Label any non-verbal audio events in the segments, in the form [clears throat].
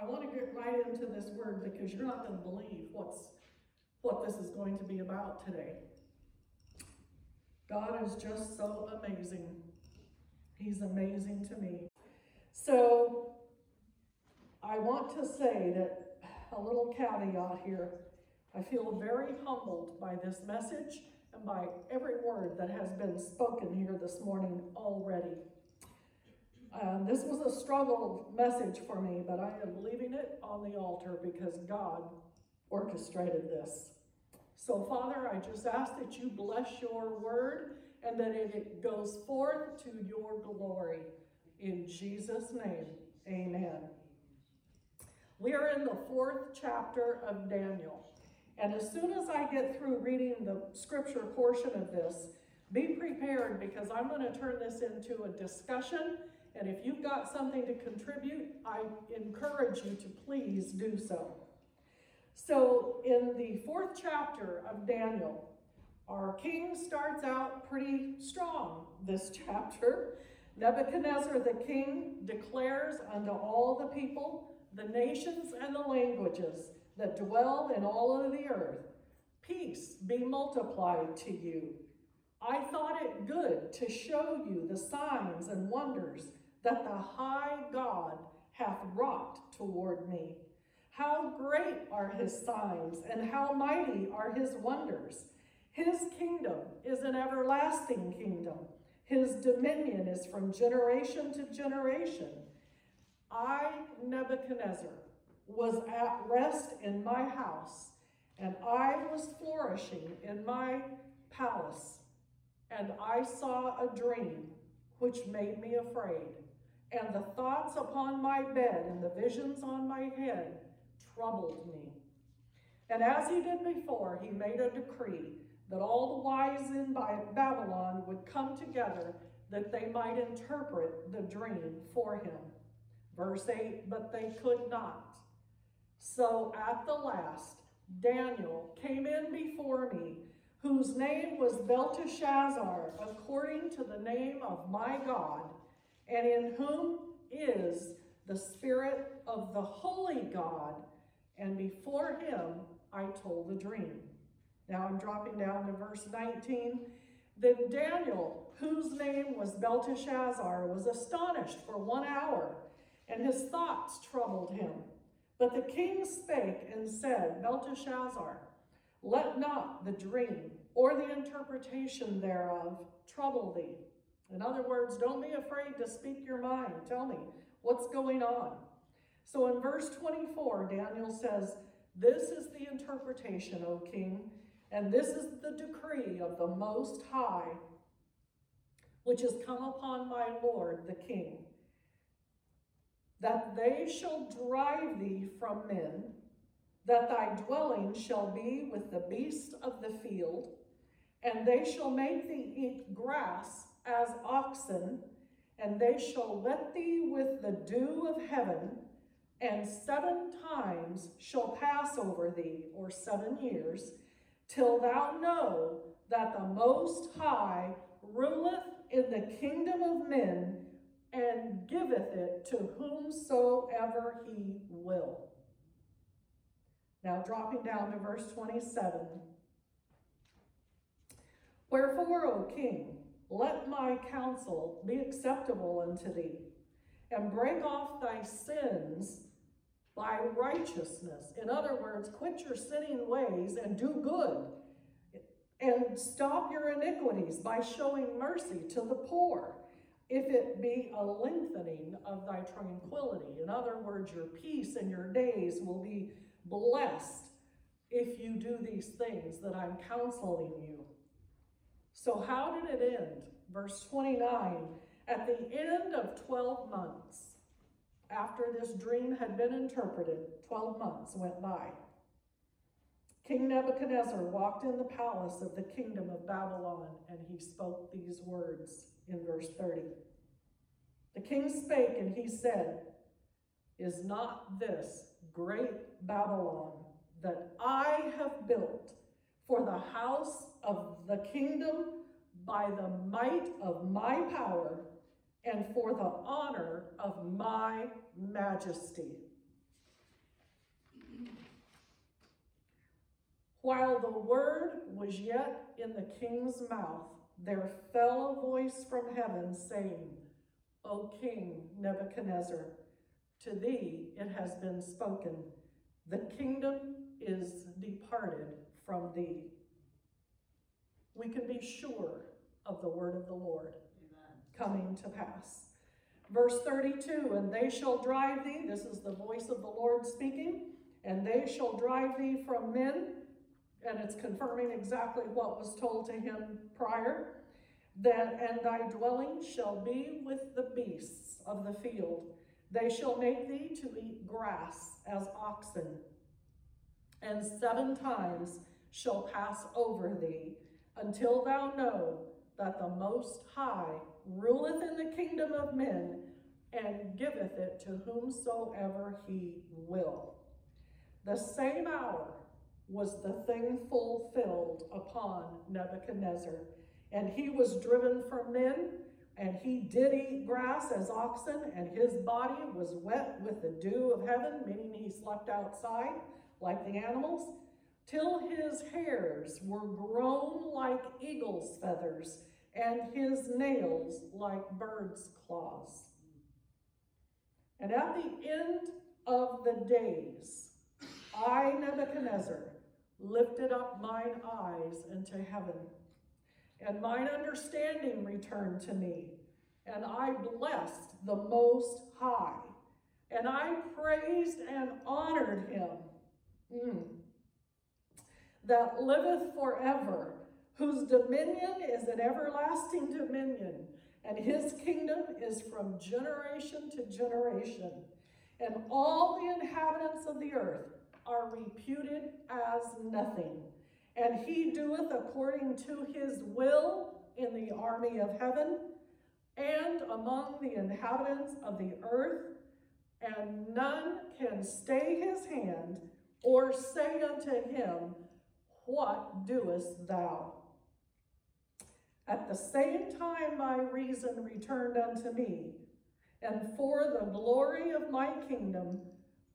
I want to get right into this word because you're not going to believe what's what this is going to be about today. God is just so amazing. He's amazing to me. So I want to say that a little caveat here. I feel very humbled by this message and by every word that has been spoken here this morning already. Um, this was a struggle message for me, but I am leaving it on the altar because God orchestrated this. So, Father, I just ask that you bless your word and that it goes forth to your glory. In Jesus' name, amen. We are in the fourth chapter of Daniel. And as soon as I get through reading the scripture portion of this, be prepared because I'm going to turn this into a discussion. And if you've got something to contribute, I encourage you to please do so. So, in the fourth chapter of Daniel, our king starts out pretty strong this [laughs] chapter. Nebuchadnezzar the king declares unto all the people, the nations, and the languages that dwell in all of the earth, peace be multiplied to you. I thought it good to show you the signs and wonders that the high God hath wrought toward me. How great are his signs, and how mighty are his wonders. His kingdom is an everlasting kingdom. His dominion is from generation to generation. I, Nebuchadnezzar, was at rest in my house, and I was flourishing in my palace, and I saw a dream which made me afraid, and the thoughts upon my bed and the visions on my head troubled me. And as he did before, he made a decree that all the wise in Babylon would come together that they might interpret the dream for him. Verse 8, but they could not. So at the last, Daniel came in before me, whose name was Belteshazzar, according to the name of my God, and in whom is the Spirit of the Holy God, and before him I told the dream. Now I'm dropping down to verse 19. Then Daniel, whose name was Belteshazzar, was astonished for one hour, and his thoughts troubled him. But the king spake and said, Belteshazzar, let not the dream or the interpretation thereof trouble thee. In other words, don't be afraid to speak your mind. Tell me what's going on. So in verse 24, Daniel says, This is the interpretation, O king, and this is the decree of the Most High, which has come upon my Lord the king that they shall drive thee from men, that thy dwelling shall be with the beasts of the field, and they shall make thee eat grass as oxen, and they shall wet thee with the dew of heaven, and seven times shall pass over thee, or seven years, till thou know that the Most High ruleth in the kingdom of men and giveth it to whomsoever he will. Now, dropping down to verse 27. Wherefore, O king, let my counsel be acceptable unto thee, and break off thy sins by righteousness. In other words, quit your sinning ways and do good, and stop your iniquities by showing mercy to the poor if it be a lengthening of thy tranquility. In other words, your peace and your days will be blessed if you do these things that I'm counseling you. So, how did it end? Verse 29 At the end of 12 months, after this dream had been interpreted, 12 months went by. King Nebuchadnezzar walked in the palace of the kingdom of Babylon, and he spoke these words in verse 30. The king spake, and he said, Is not this great Babylon that I have built for the house of the kingdom by the might of my power and for the honor of my majesty. While the word was yet in the king's mouth, there fell a voice from heaven saying, O king Nebuchadnezzar, to thee it has been spoken, the kingdom is departed from thee. We can be sure of the word of the Lord coming to pass. Verse 32 And they shall drive thee, this is the voice of the Lord speaking, and they shall drive thee from men. And it's confirming exactly what was told to him prior. That and thy dwelling shall be with the beasts of the field. They shall make thee to eat grass as oxen, and seven times shall pass over thee, until thou know that the Most High ruleth in the kingdom of men, and giveth it to whomsoever he will. The same hour was the thing fulfilled upon Nebuchadnezzar, and he was driven from men, and he did eat grass as oxen, and his body was wet with the dew of heaven, meaning he slept outside like the animals, till his hairs were grown like eagle's feathers, and his nails like birds' claws. And at the end of the days, I, Nebuchadnezzar, lifted up mine eyes into heaven, and mine understanding returned to me, and I blessed the Most High, and I praised and honored him mm, that liveth forever, whose dominion is an everlasting dominion, and his kingdom is from generation to generation. And all the inhabitants of the earth are reputed as nothing. And he doeth according to his will in the army of heaven and among the inhabitants of the earth, and none can stay his hand or say unto him, What doest thou? At the same time my reason returned unto me, and for the glory of my kingdom,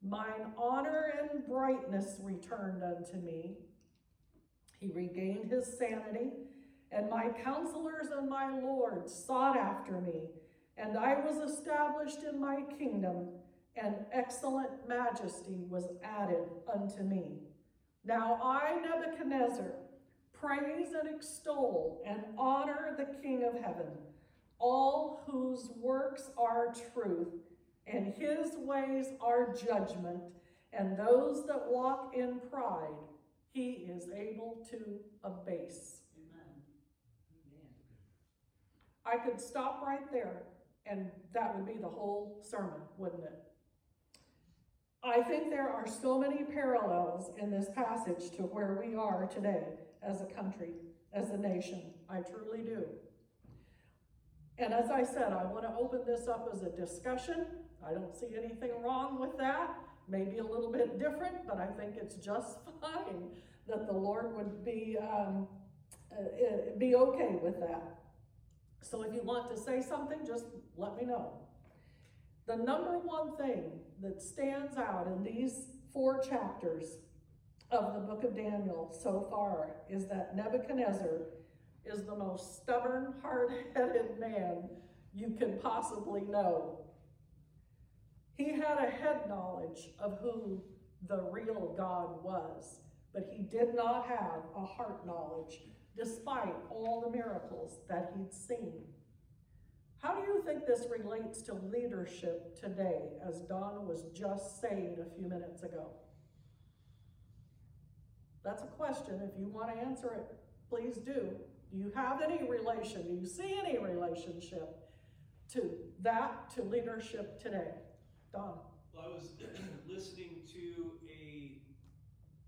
mine honor and brightness returned unto me. He regained his sanity, and my counselors and my lords sought after me, and I was established in my kingdom, and excellent majesty was added unto me. Now I, Nebuchadnezzar, praise and extol and honor the King of heaven, all whose works are truth, and his ways are judgment, and those that walk in pride he is able to abase. Amen. I could stop right there, and that would be the whole sermon, wouldn't it? I think there are so many parallels in this passage to where we are today as a country, as a nation. I truly do. And as I said, I want to open this up as a discussion. I don't see anything wrong with that. Maybe a little bit different, but I think it's just [laughs] fine that the Lord would be um, uh, uh, be okay with that. So if you want to say something, just let me know. The number one thing that stands out in these four chapters of the book of Daniel so far is that Nebuchadnezzar is the most stubborn, hard headed man you can possibly know. He had a head knowledge of who the real God was, but he did not have a heart knowledge despite all the miracles that he'd seen. How do you think this relates to leadership today, as Donna was just saying a few minutes ago? That's a question. If you want to answer it, please do. Do you have any relation? Do you see any relationship to that, to leadership today? Don? Well, I was [clears throat] listening to a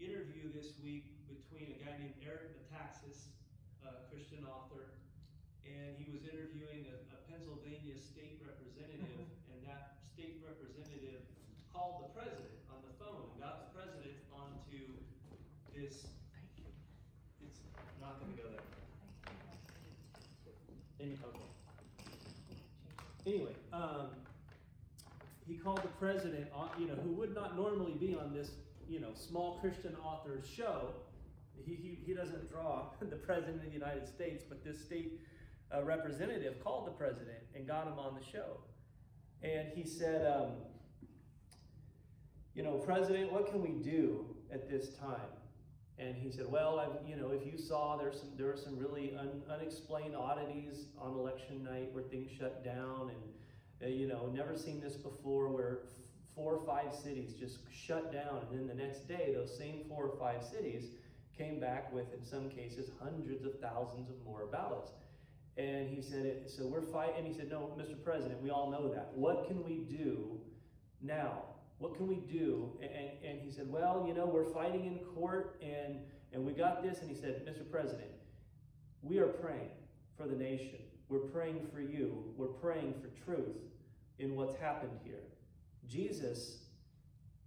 interview this week between a guy named Eric Metaxas, a Christian author, and he was interviewing a, a Pennsylvania state representative, and that state representative called the president on the phone and got the president onto this. It's go there. Okay. Anyway, um, he called the president you know, who would not normally be on this, you know, small Christian author's show, He, he, he doesn't draw [laughs] the president of the United States, but this state uh, representative called the president and got him on the show. And he said, um, you know, President, what can we do at this time? And he said, well, I've, you know, if you saw, there's some, there were some really un, unexplained oddities on election night where things shut down and, uh, you know, never seen this before where four or five cities just shut down. And then the next day, those same four or five cities came back with, in some cases, hundreds of thousands of more ballots. And he said, so we're fighting. And he said, no, Mr. President, we all know that. What can we do now? What can we do? And, and he said, well, you know, we're fighting in court and, and we got this. And he said, Mr. President, we are praying for the nation. We're praying for you. We're praying for truth in what's happened here. Jesus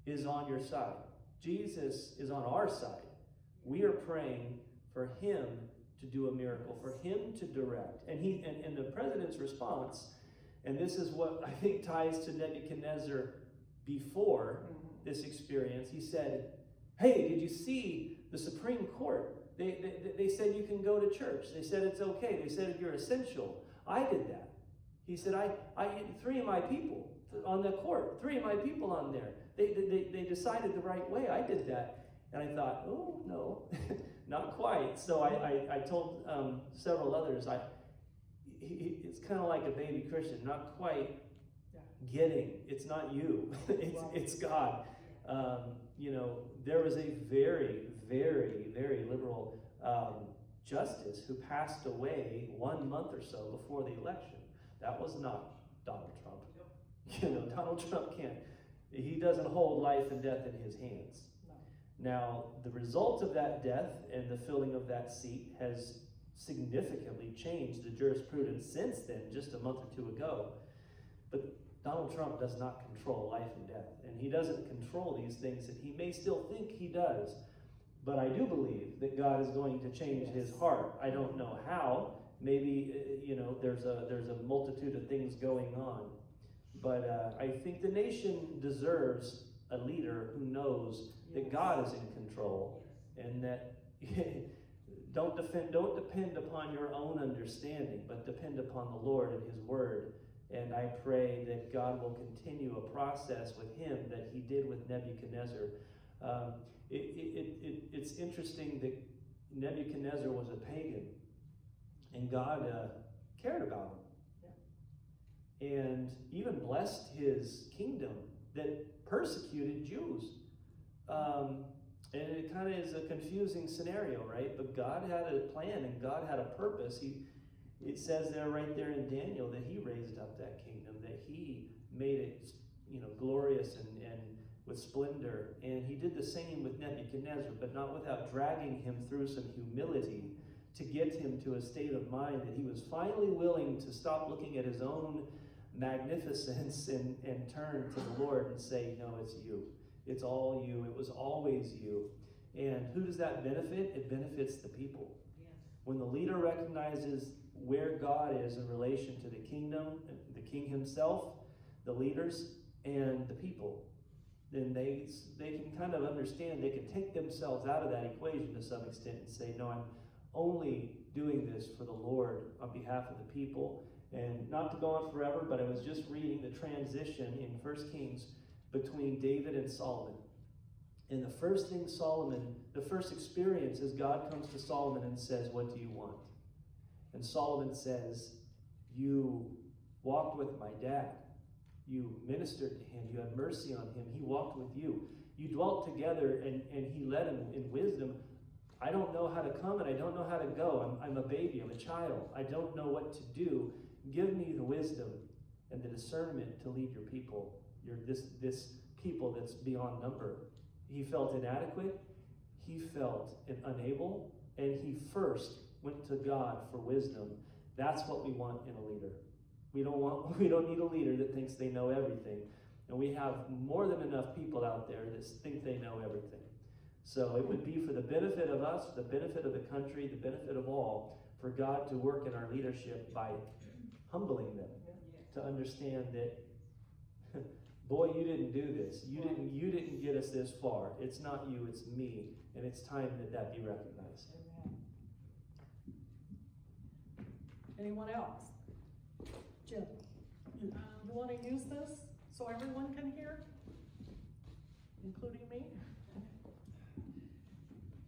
is on your side. Jesus is on our side. We are praying for him to do a miracle, for him to direct. And he and, and the president's response, and this is what I think ties to Nebuchadnezzar before this experience, he said, Hey, did you see the Supreme Court? They, they, they said you can go to church. They said it's okay. They said you're essential. I did that. He said, I, I three of my people on the court, three of my people on there. They, they, they decided the right way. I did that. And I thought, oh, no, [laughs] not quite. So I, I, I told um, several others, I, he, he- it's kind of like a baby Christian, not quite getting. It's not you, [laughs] it's, it's God. Um, you know, there was a very, very, very liberal um, justice who passed away one month or so before the election. That was not Donald Trump. [laughs] You know, Donald Trump can't, he doesn't hold life and death in his hands. No. Now, the result of that death and the filling of that seat has significantly changed the jurisprudence since then, just a month or two ago. But Donald Trump does not control life and death, and he doesn't control these things that he may still think he does. But I do believe that God is going to change his heart. I don't know how. Maybe uh, you know there's a there's a multitude of things going on, but uh, I think the nation deserves a leader who knows that God is in control and that [laughs] don't defend don't depend upon your own understanding, but depend upon the Lord and His Word. And I pray that God will continue a process with him that He did with Nebuchadnezzar. Um, it, it, it, it's interesting that Nebuchadnezzar was a pagan, and God uh, cared about him, and even blessed his kingdom that persecuted Jews. Um, and it kind of is a confusing scenario, right? But God had a plan and God had a purpose. He, it says there, right there in Daniel, that He raised up that kingdom, that He made it, you know, glorious and, and with splendor. And He did the same with Nebuchadnezzar, but not without dragging him through some humility to get him to a state of mind that he was finally willing to stop looking at his own magnificence [laughs] and, and turn to the Lord and say, No, it's you. It's all you. It was always you. And who does that benefit? It benefits the people. When the leader recognizes where God is in relation to the kingdom, the king himself, the leaders, and the people, then they they can kind of understand. They can take themselves out of that equation to some extent and say, "No, I'm only doing this for the Lord on behalf of the people." And not to go on forever, but I was just reading the transition in First Kings between David and Solomon. And the first thing Solomon, the first experience is God comes to Solomon and says, What do you want? And Solomon says, You walked with my dad. You ministered to him. You had mercy on him. He walked with you. You dwelt together and, and he led him in wisdom. I don't know how to come and I don't know how to go. I'm, I'm a baby. I'm a child. I don't know what to do. Give me the wisdom and the discernment to lead your people. Your, this, this people that's beyond number. He felt inadequate. He felt unable. And he first went to God for wisdom. That's what we want in a leader. We don't want [laughs] we don't need a leader that thinks they know everything. And we have more than enough people out there that think they know everything. So it would be for the benefit of us, the benefit of the country, the benefit of all, for God to work in our leadership by humbling them to understand that [laughs] boy, you didn't do this. You didn't, you didn't get us this far. It's not you, it's me. And it's time that that be recognized. Amen. Anyone else? Jim, you, uh, you wanna use this so everyone can hear? Including me?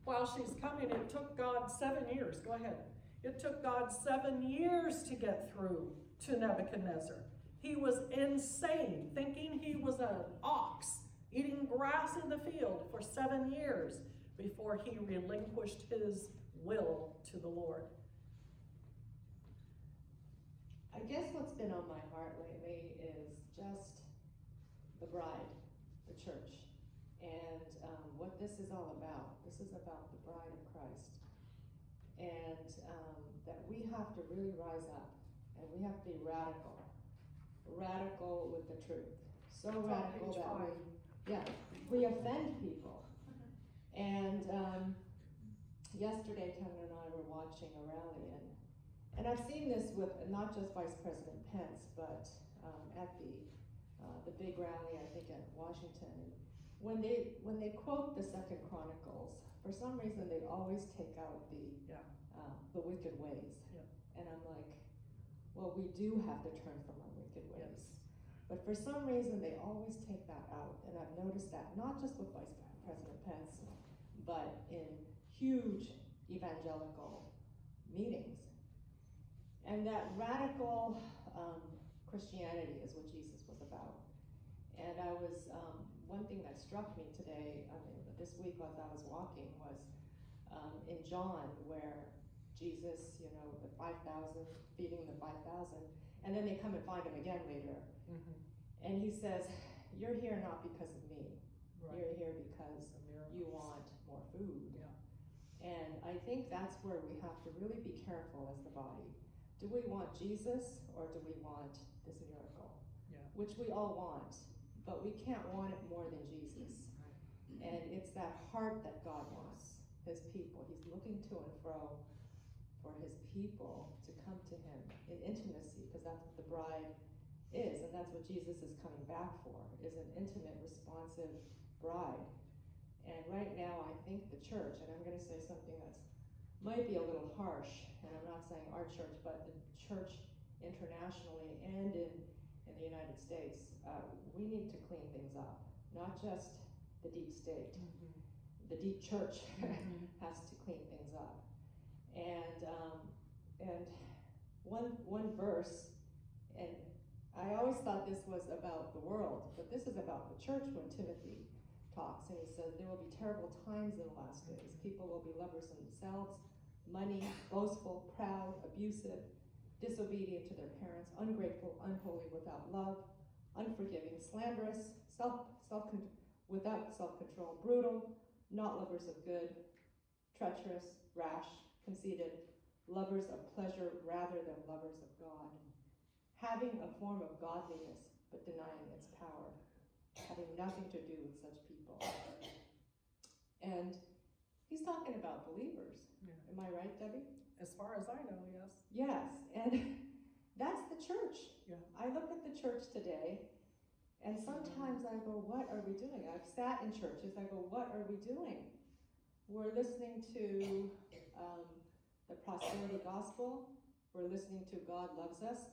While she's coming, it took God seven years, go ahead. It took God seven years to get through to Nebuchadnezzar. He was insane, thinking he was an ox eating grass in the field for seven years before he relinquished his will to the Lord. I guess what's been on my heart lately is just the bride, the church, and um, what this is all about. This is about the bride of Christ, and um, that we have to really rise up and we have to be radical, radical with the truth. So on radical that five. we, yeah, we offend people. And um, yesterday, Kevin and I were watching a rally, and and I've seen this with not just Vice President Pence, but um, at the uh, the big rally, I think at Washington. When they when they quote the Second Chronicles, for some reason they always take out the Yeah. uh, the wicked ways. Yeah. And I'm like, well, we do have to turn from our wicked ways. Yes. But for some reason, they always take that out, and I've noticed that not just with Vice President Pence, but in huge evangelical meetings. And that radical um, Christianity is what Jesus was about. And I was, um, one thing that struck me today, I mean, this week as I was walking, was um, in John, where Jesus, you know, the 5,000, feeding the 5,000, and then they come and find him again later. Mhm. And he says, You're here not because of me, Right. you're here because you want more food. Yeah. And I think that's where we have to really be careful as the body. Do we want Jesus or do we want this miracle? Yeah. Which we all want, but we can't want it more than Jesus. And it's that heart that God wants, his people. He's looking to and fro for his people to come to him in intimacy, because that's what the bride is, and that's what Jesus is coming back for, is an intimate, responsive bride. And right now, I think the church, and I'm gonna say something that's, might be a little harsh, and I'm not saying our church, but the church internationally and in, in the United States, uh, we need to clean things up. Not just the deep state, Mhm. the deep church [laughs] Mhm. has to clean things up. And um, and one one verse, and I always thought this was about the world, but this is about the church when Timothy talks, and he says there will be terrible times in the last days. People will be lovers of themselves, money, boastful, proud, abusive, disobedient to their parents, ungrateful, unholy, without love, unforgiving, slanderous, self self without self control, brutal, not lovers of good, treacherous, rash, conceited, lovers of pleasure rather than lovers of God, having a form of godliness but denying its power, having nothing to do with such people. And he's talking about believers. Yeah. Am I right, Debbie? As far as I know, yes. Yes, and [laughs] that's the church. Yeah. I look at the church today, and sometimes I go, What are we doing? I've sat in churches, I go, What are we doing? We're listening to um, the prosperity gospel, we're listening to God loves us,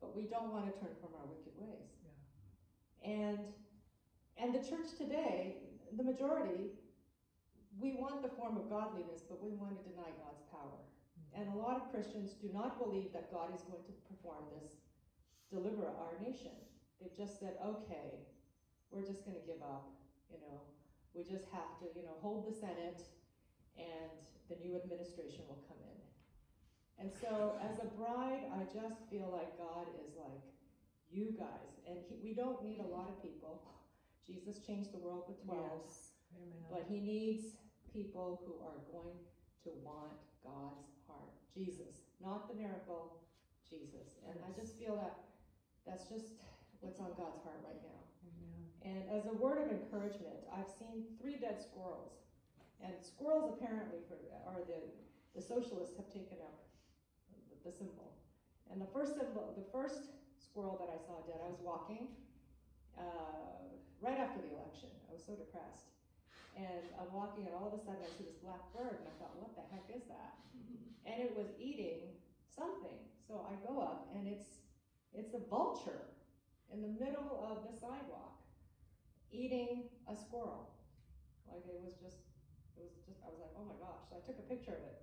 but we don't want to turn from our wicked ways. And and the church today, the majority, we want the form of godliness, but we want to deny God's power. Hmm. And a lot of Christians do not believe that God is going to perform this, deliver our nation. They've just said, okay, we're just going to give up. You know, we just have to, you know, hold the Senate and the new administration will come in. And so, as a bride, I just feel like God is like, you guys, and he, we don't need a lot of people. Jesus changed the world with 12. Yes. Amen. But he needs people who are going to want God's heart. Jesus, not the miracle, Jesus. And I just feel that that's just what's on God's heart right now. And as a word of encouragement, I've seen three dead squirrels. And squirrels apparently are the, the socialists have taken up the, the symbol. And the first symbol, the first squirrel that I saw dead, I was walking uh, right after the election. I was so depressed. And I'm walking, and all of a sudden I see this black bird, and I thought, what the heck is that? And it was eating something. So I go up, and it's it's a vulture in the middle of the sidewalk, eating a squirrel. Like it was just, it was just. I was like, oh my gosh! So I took a picture of it.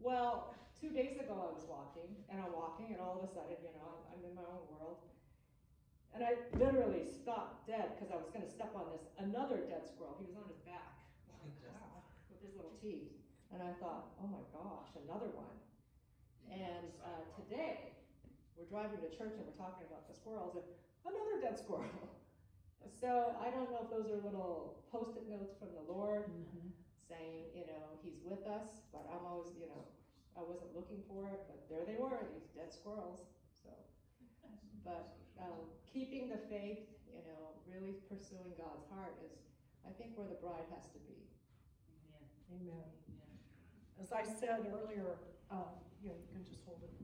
Well, two days ago I was walking, and I'm walking, and all of a sudden, you know, I'm, I'm in my own world. And I literally stopped dead because I was going to step on this another dead squirrel. He was on his back, [laughs] with his little teeth. And I thought, oh my gosh, another one. And uh, today, we're driving to church and we're talking about the squirrels, and another dead squirrel. [laughs] So I don't know if those are little post-it notes from the Lord saying, you know, He's with us, but I'm always, you know, I wasn't looking for it, but there they were, these dead squirrels. So, but um, keeping the faith, you know, really pursuing God's heart is, I think, where the bride has to be. Amen. As I said earlier, um, yeah, you can just hold it.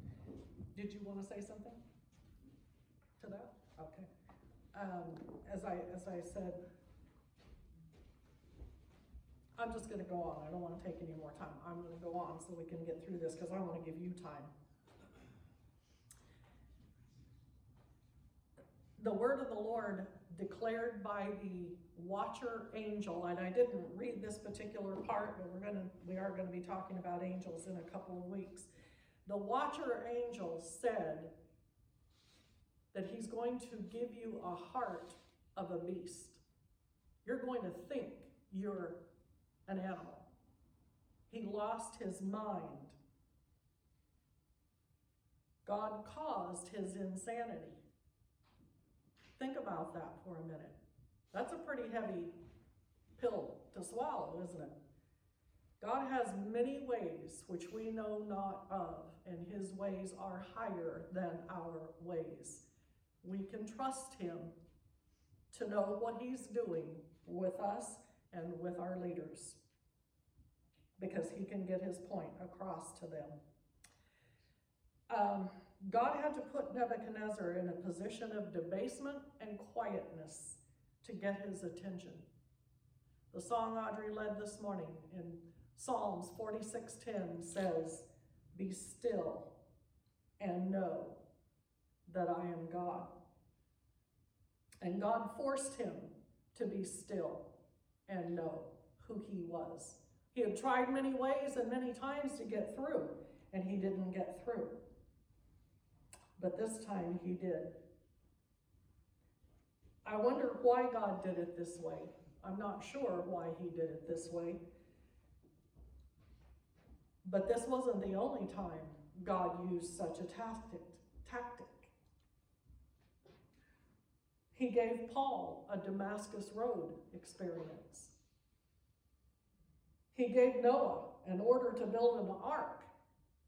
Did you wanna say something to that? Okay. Um, as I, as I said, I'm just gonna go on, I don't wanna take any more time, I'm gonna go on so we can get through this, cause I wanna give you time. The word of the Lord declared by the watcher angel, and I didn't read this particular part, but we're gonna, we are gonna be talking about angels in a couple of weeks. The watcher angel said that he's going to give you a heart of a beast. You're going to think you're an animal. He lost his mind. God caused his insanity. Think about that for a minute. That's a pretty heavy pill to swallow, isn't it? God has many ways which we know not of, and his ways are higher than our ways. We can trust him to know what he's doing with us and with our leaders because he can get his point across to them. Um, God had to put Nebuchadnezzar in a position of debasement and quietness to get his attention. The song Audrey led this morning in Psalms 46:10 says, "Be still and know that I am God." And God forced him to be still and know who he was. He had tried many ways and many times to get through, and he didn't get through. But this time he did. I wonder why God did it this way. I'm not sure why he did it this way. But this wasn't the only time God used such a tactic. tactic. He gave Paul a Damascus Road experience. He gave Noah an order to build an ark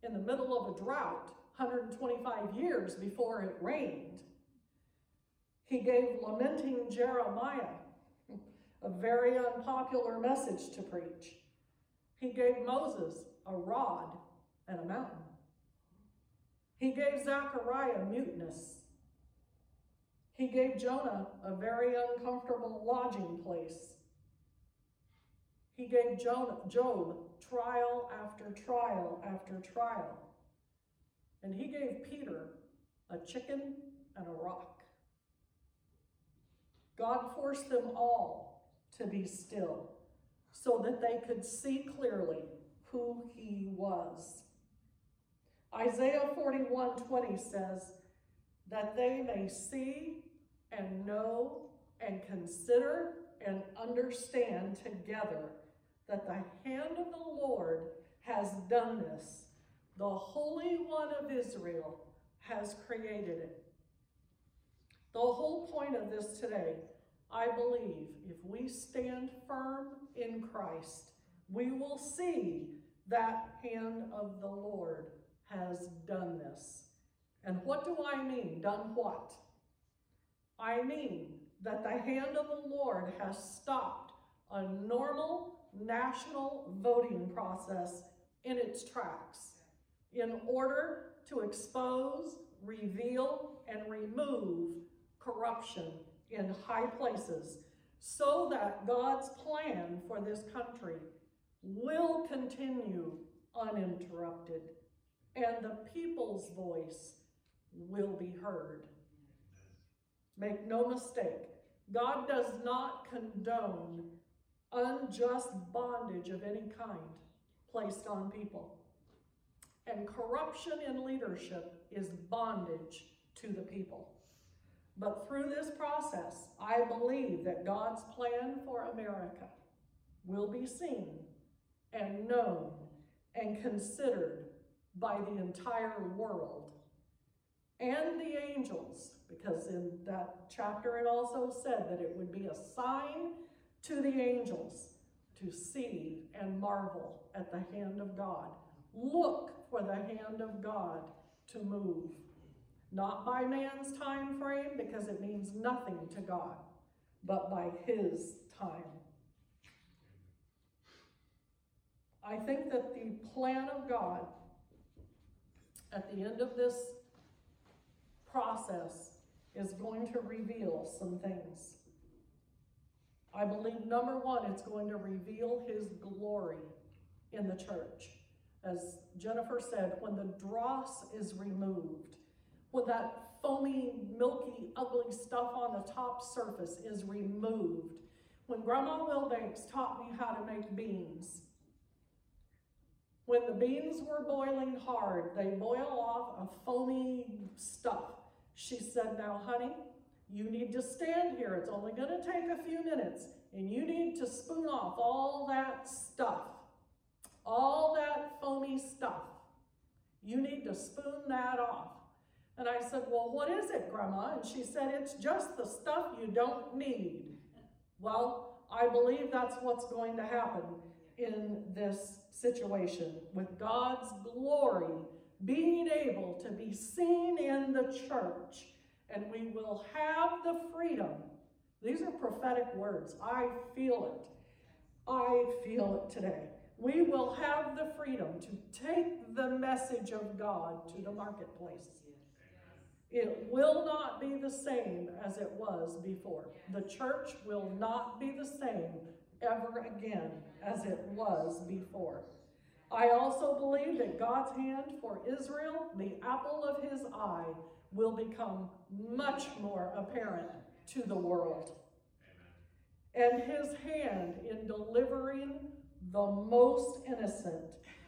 in the middle of a drought 125 years before it rained. He gave lamenting Jeremiah a very unpopular message to preach. He gave Moses a rod and a mountain. He gave Zechariah muteness. He gave Jonah a very uncomfortable lodging place. He gave Job trial after trial after trial. And he gave Peter a chicken and a rock. God forced them all to be still so that they could see clearly who he was. Isaiah 41:20 says that they may see and know and consider and understand together that the hand of the Lord has done this. The Holy One of Israel has created it. The whole point of this today, I believe, if we stand firm in Christ, we will see that hand of the Lord has done this. And what do I mean? Done what? I mean that the hand of the Lord has stopped a normal national voting process in its tracks in order to expose, reveal, and remove corruption in high places so that God's plan for this country will continue uninterrupted and the people's voice will be heard. Make no mistake, God does not condone unjust bondage of any kind placed on people. And corruption in leadership is bondage to the people. But through this process, I believe that God's plan for America will be seen and known and considered by the entire world and the angels, because in that chapter it also said that it would be a sign to the angels to see and marvel at the hand of God. Look for the hand of God to move. Not by man's time frame, because it means nothing to God, but by his time. I think that the plan of God at the end of this process is going to reveal some things. I believe number one, it's going to reveal his glory in the church. As Jennifer said, when the dross is removed, when that foamy, milky, ugly stuff on the top surface is removed, when Grandma Wilbanks taught me how to make beans, when the beans were boiling hard, they boil off a foamy stuff. She said, Now, honey, you need to stand here. It's only going to take a few minutes, and you need to spoon off all that stuff, all that foamy stuff. You need to spoon that off. And I said, Well, what is it, Grandma? And she said, It's just the stuff you don't need. Well, I believe that's what's going to happen in this situation with God's glory being able to be seen in the church. And we will have the freedom. These are prophetic words. I feel it. I feel it today. We will have the freedom to take the message of God to the marketplace. It will not be the same as it was before. The church will not be the same ever again as it was before. I also believe that God's hand for Israel, the apple of his eye, will become much more apparent to the world. And his hand in delivering the most innocent,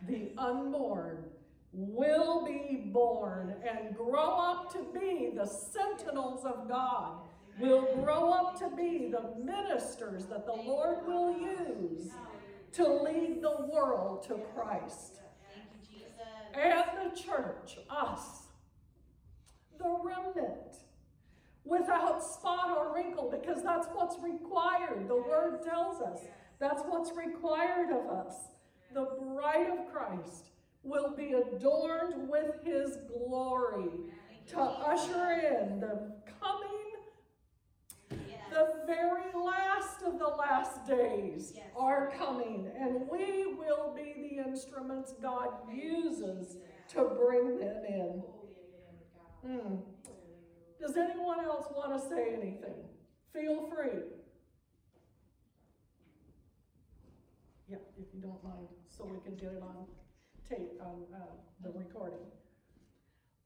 the unborn, will be born and grow up to be the sentinels of God, will grow up to be the ministers that the Lord will use to lead the world to Christ. And the church, us, the remnant, without spot or wrinkle, because that's what's required. The word tells us that's what's required of us. The bride of Christ will be adorned with his glory to usher in the coming, the very last of the last days Yes. are coming, and we will be the instruments God uses to bring them in. Hmm. Does anyone else want to say anything? Feel free. Yeah, if you don't mind, so we can get it on tape, on uh, the recording.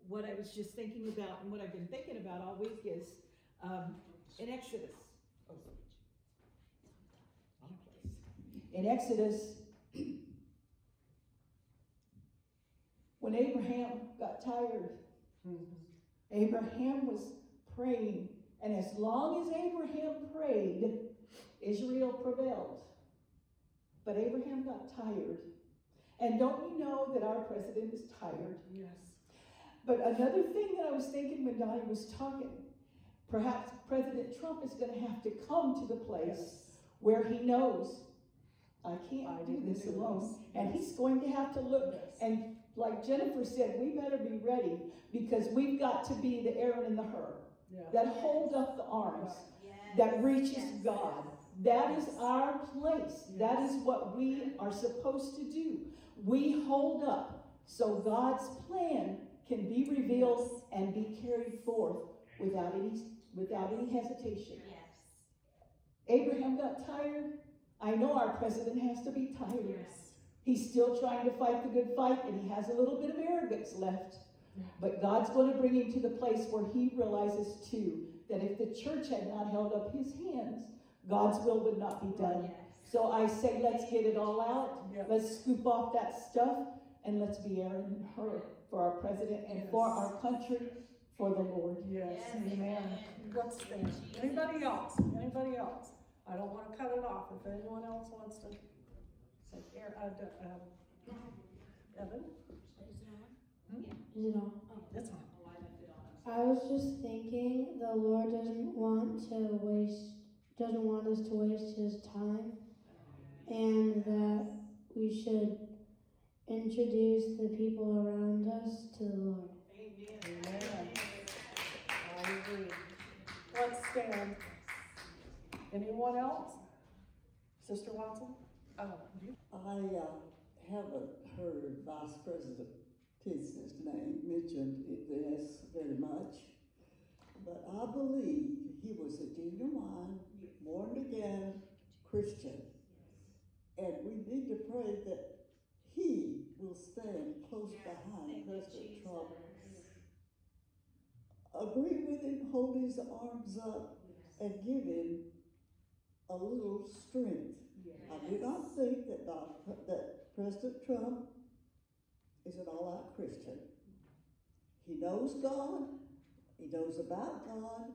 what I was just thinking about and what I've been thinking about all week is, um, in Exodus. oh, switch. Wrong place. In Exodus, [clears throat] when Abraham got tired, Abraham was praying, and as long as Abraham prayed, Israel prevailed. But Abraham got tired. And don't you know that our president is tired? Yes. But another thing that I was thinking when Donnie was talking, perhaps President Trump is going to have to come to the place Yes. where he knows I can't I do this do alone, this. and he's going to have to look. Yes. And like Jennifer said, we better be ready because we've got to be the Aaron and the Hur Yeah. that hold up the arms, that reaches God. That is our place. That is what we are supposed to do. We hold up so God's plan can be revealed and be carried forth without any without any hesitation. Yes. Abraham got tired. I know our president has to be tired. Yes. He's still trying to fight the good fight and he has a little bit of arrogance left. But God's going to bring him to the place where he realizes too that if the church had not held up his hands, God's will would not be done. Yes. So I say, let's get it all out. Yeah. Let's scoop off that stuff and let's be Aaron and Hur for our president and for our country, for the Lord. Yes, Yes, amen. amen. Let's stand. Anybody else? Anybody else? I don't wanna cut it off. If anyone else wants to say, here, I, do- um, Evan, You know, it's on. I was just thinking the Lord doesn't want to waste, doesn't want us to waste His time, and that we should introduce the people around us to the Lord. Amen. I agree. Let's stand. Anyone else? Sister Watson? Oh, you? I uh, haven't heard Vice President Pence' name mentioned in this very much, but I believe he was a genuine, born again Christian. And we need to pray that he will stand close behind President Trump. Agree with him, hold his arms up, and give him a little strength. I do not think that Doc, that President Trump is an all-out Christian. He knows God, he knows about God,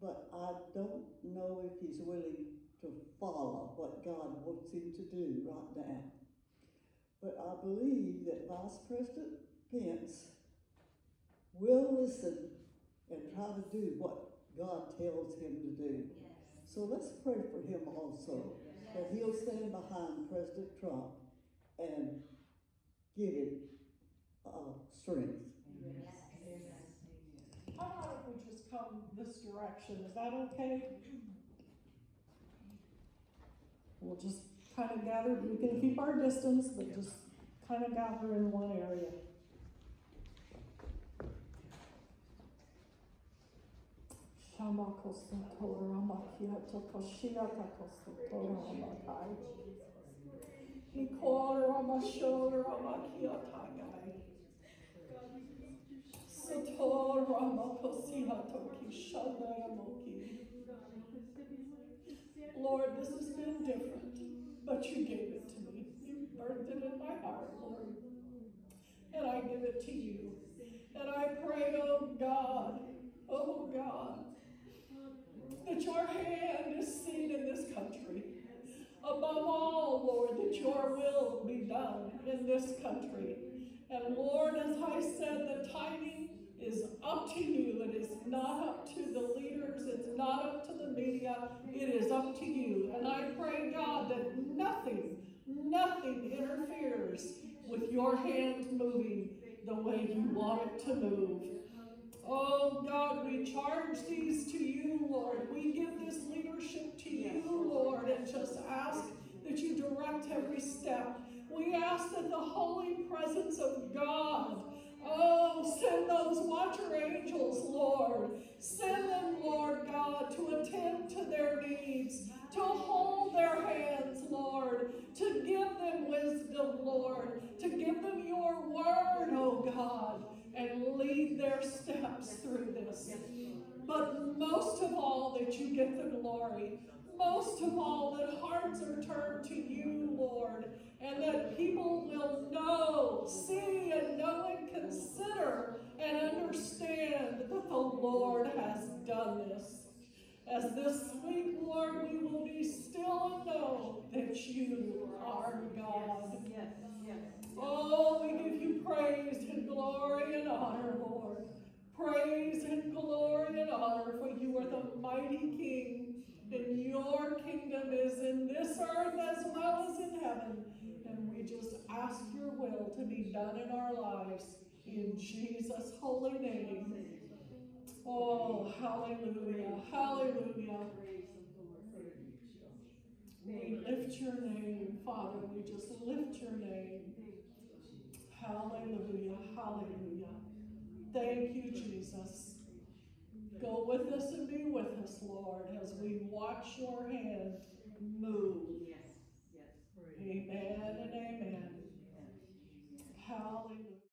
but I don't know if he's willing to follow what God wants him to do right now. But I believe that Vice President Pence will listen and try to do what God tells him to do. So let's pray for him also, that he'll stand behind President Trump and give him uh, strength. How about if we just come this direction? Is that okay? We'll just kind of gather, we can keep our distance, but just kind of gather in one area. Shamakosotora makiato koshiata kosotora makai. Hikora mashora makiatai. Satora makosiato kishana moki. Lord, this has been different, but you gave it to me. You birthed it in my heart, Lord. And I give it to you. And I pray, oh God, oh God, that your hand is seen in this country. Above all, Lord, that your will be done in this country. And Lord, as I said, the timing is up to you. It is not up to the leaders. It's not up to the media. It is up to you. And I pray, God, that nothing, nothing interferes with your hand moving the way you want it to move. Oh God, we charge these to you, Lord. We give this leadership to you, Lord, and just ask that you direct every step. We ask that the holy presence of God, oh, send those watcher angels, Lord. Send them, Lord God, to attend to their needs, to hold their hands, Lord, to give them wisdom, Lord, to give them your word, oh God and lead their steps through this. But most of all, that you get the glory. Most of all, that hearts are turned to you, Lord, and that people will know, see, and know and consider and understand that the Lord has done this. As this week, Lord, we will be still and know that you are God. Yes, yes. Oh, we give you praise and glory and honor, Lord. Praise and glory and honor, for you are the mighty King, and your kingdom is in this earth as well as in heaven. And we just ask your will to be done in our lives in Jesus' holy name. Oh, hallelujah, hallelujah. We lift your name, Father. We just lift your name. Hallelujah, hallelujah. Thank you, Jesus. Go with us and be with us, Lord, as we watch your hand move. Yes, yes. Amen and amen. amen. Hallelujah.